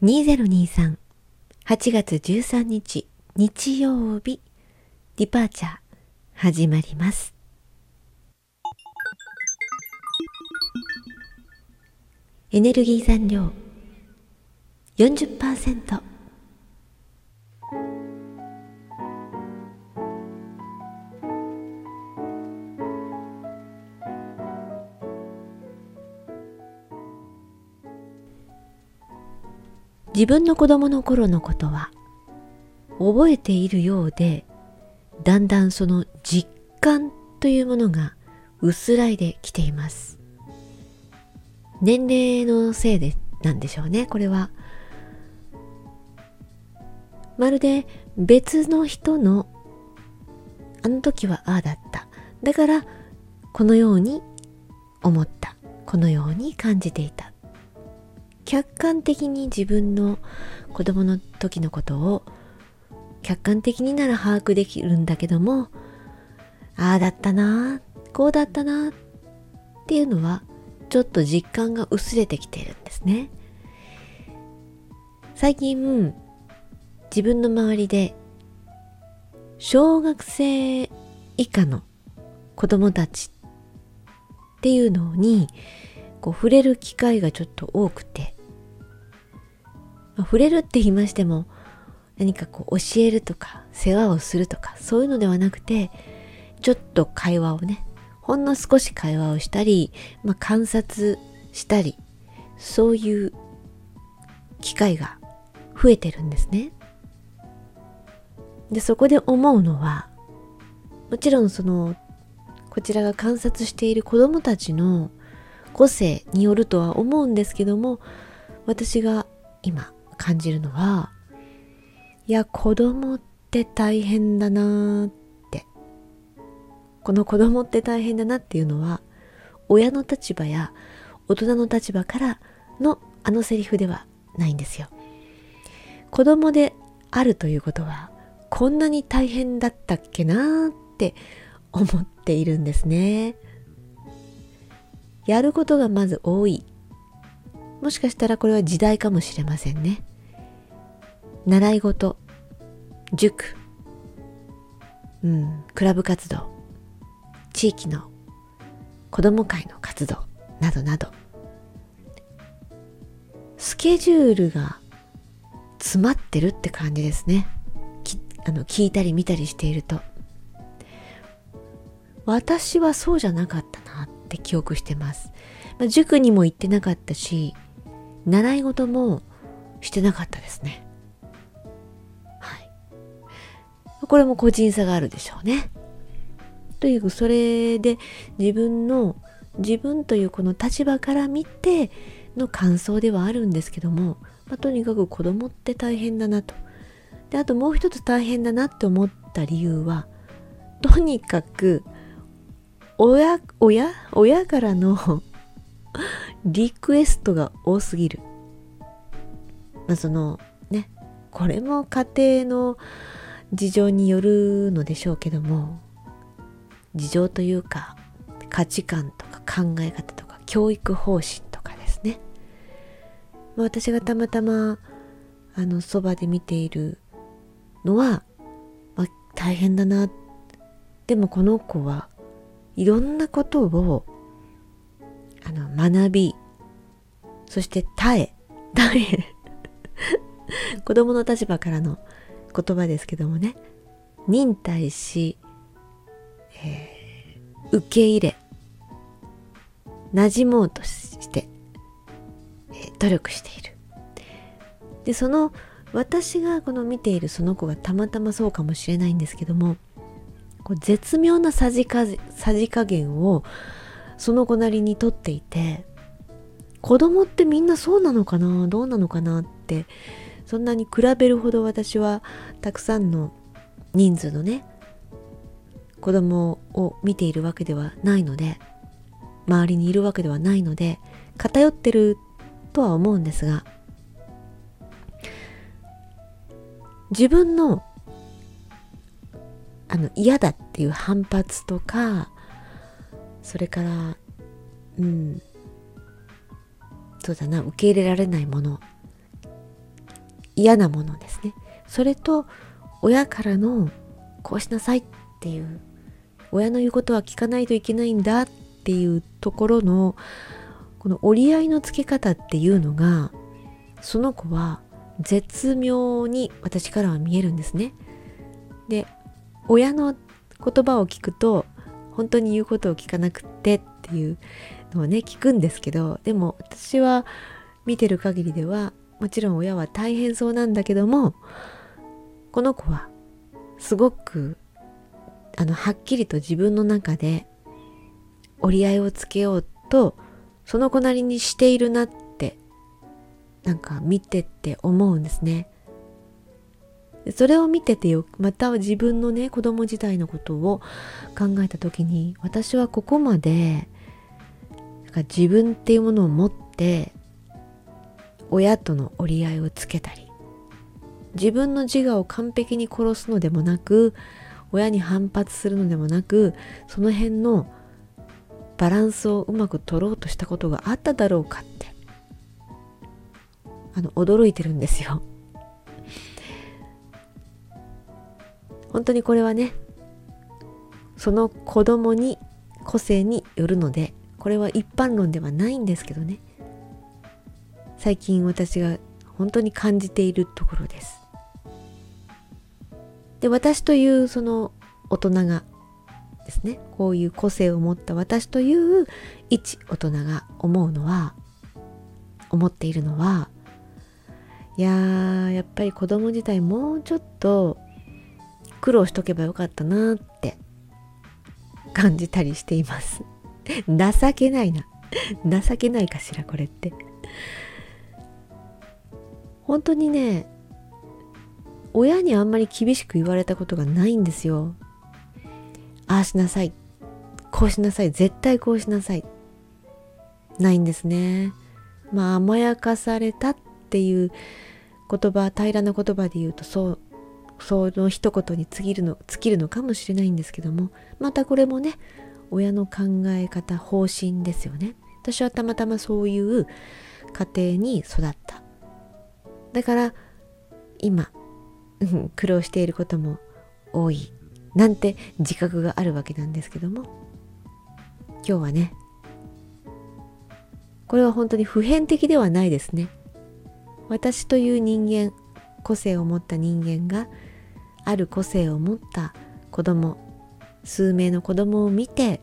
2023 8月13日日曜日。ディパーチャー始まります。エネルギー残量。40%自分の子供の頃のことは覚えているようでだんだんその実感というものが薄らいできています。年齢のせいでなんでしょうねこれは。まるで別の人のあの時はああだった。だからこのように思った。このように感じていた。客観的に自分の子供の時のことを客観的になら把握できるんだけどもああだったなこうだったなっていうのはちょっと実感が薄れてきてるんですね。最近自分の周りで小学生以下の子供たちっていうのにこう触れる機会がちょっと多くて。まあ、触れるって言いましても何かこう教えるとか世話をするとかそういうのではなくてちょっと会話をねほんの少し会話をしたり、まあ、観察したりそういう機会が増えてるんですね。でそこで思うのはもちろんそのこちらが観察している子供たちの個性によるとは思うんですけども私が今感じるのはいや子供って大変だなって。この子供って大変だなっていうのは親の立場や大人の立場からのあのセリフではないんですよ。子供であるということはこんなに大変だったっけなって思っているんですね。やることがまず多い。もしかしたらこれは時代かもしれませんね。習い事、塾、うん、クラブ活動、地域の子供会の活動などなど、スケジュールが詰まってるって感じですね。あの聞いたり見たりしていると。私はそうじゃなかったなって記憶してます。まあ、塾にも行ってなかったし、習い事もしてなかったですね。これも個人差があるでしょうね。という、それで自分の、自分というこの立場から見ての感想ではあるんですけども、まあ、とにかく子供って大変だなと。で、あともう一つ大変だなって思った理由は、とにかく、親、親親からの リクエストが多すぎる。まあ、そのね、これも家庭の事情によるのでしょうけども、事情というか価値観とか考え方とか教育方針とかですね。ま、私がたまたまあのそばで見ているのは、まあ、大変だな。でもこの子はいろんなことをあの学びそして耐え耐え 子供の立場からの言葉ですけどもね。忍耐し、えー、受け入れ馴染もうとして、えー、努力している。でその私がこの見ているその子がたまたまそうかもしれないんですけどもこう絶妙なさじかさじ加減をその子なりにとっていて子供ってみんなそうなのかなどうなのかなってそんなに比べるほど私はたくさんの人数のね子供を見ているわけではないので周りにいるわけではないので偏ってるとは思うんですが自分のあの嫌だっていう反発とかそれからうんそうだな受け入れられないもの嫌なものですねそれと親からのこうしなさいっていう親の言うことは聞かないといけないんだっていうところのこの折り合いのつけ方っていうのがその子は絶妙に私からは見えるんですね。で親の言葉を聞くと本当に言うことを聞かなくってっていうのをね聞くんですけどでも私は見てる限りではもちろん親は大変そうなんだけどもこの子はすごくあのはっきりと自分の中で折り合いをつけようとその子なりにしているなってなんか見てって思うんですね。それを見ててよまた自分のね子供時代のことを考えた時に私はここまでなんか自分っていうものを持って親との折り合いをつけたり自分の自我を完璧に殺すのでもなく親に反発するのでもなくその辺のバランスをうまく取ろうとしたことがあっただろうかってあの驚いてるんですよ。本当にこれはねその子供に個性によるのでこれは一般論ではないんですけどね。最近私が本当に感じているところです。で私というその大人がですねこういう個性を持った私という一大人が思うのは思っているのはいやーやっぱり子供自体もうちょっと苦労しとけばよかったなって感じたりしています。情けないな。情けないかしらこれって。本当にね親にあんまり厳しく言われたことがないんですよ。ああしなさい。こうしなさい。絶対こうしなさい。ないんですね。まあ甘やかされたっていう言葉平らな言葉で言うとそうその一言に尽きるの尽きるのかもしれないんですけども。またこれもね親の考え方方針ですよね。私はたまたまそういう家庭に育った。だから今苦労していることも多いなんて自覚があるわけなんですけども今日はねこれは本当に普遍的ではないですね。私という人間個性を持った人間がある個性を持った子供数名の子供を見て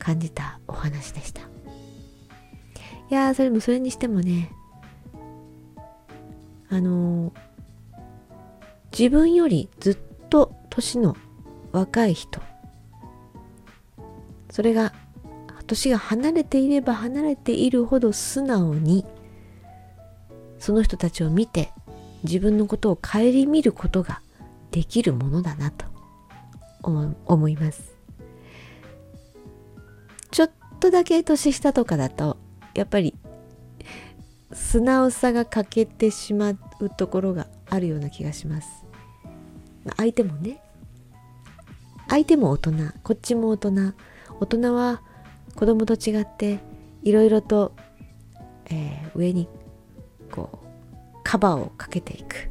感じたお話でした。いやそれもそれにしてもねあの、自分よりずっと年の若い人。それが年が離れていれば離れているほど素直にその人たちを見て自分のことを顧みることができるものだなと思います。ちょっとだけ年下とかだとやっぱり素直さが欠けてしまうところがあるような気がします。相手もね。相手も大人。こっちも大人。大人は子供と違っていろいろと、えー、上にこうカバーをかけていく。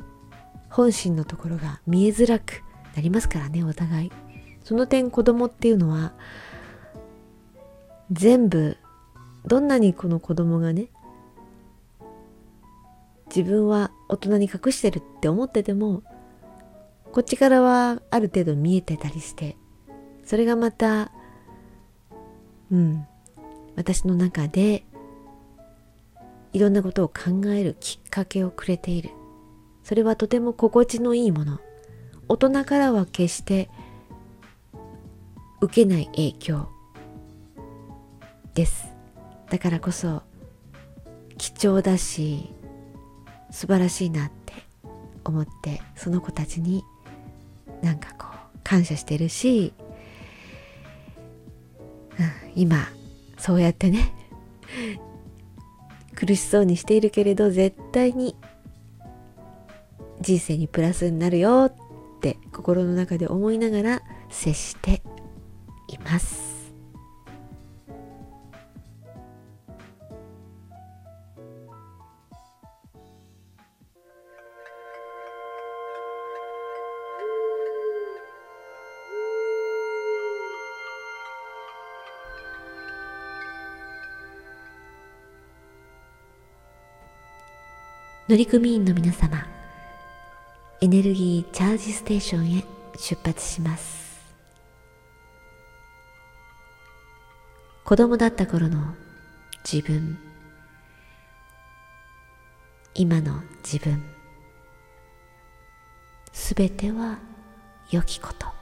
本心のところが見えづらくなりますからねお互い。その点子供っていうのは全部どんなにこの子供がね自分は大人に隠してるって思っててもこっちからはある程度見えてたりしてそれがまたうん私の中でいろんなことを考えるきっかけをくれている。それはとても心地のいいもの。大人からは決して受けない影響です。だからこそ貴重だし素晴らしいなって思ってその子たちになんかこう感謝してるし、うん、今そうやってね苦しそうにしているけれど絶対に人生にプラスになるよって心の中で思いながら接しています。乗組員の皆様エネルギーチャージステーションへ出発します。子供だった頃の自分今の自分すべては良きこと。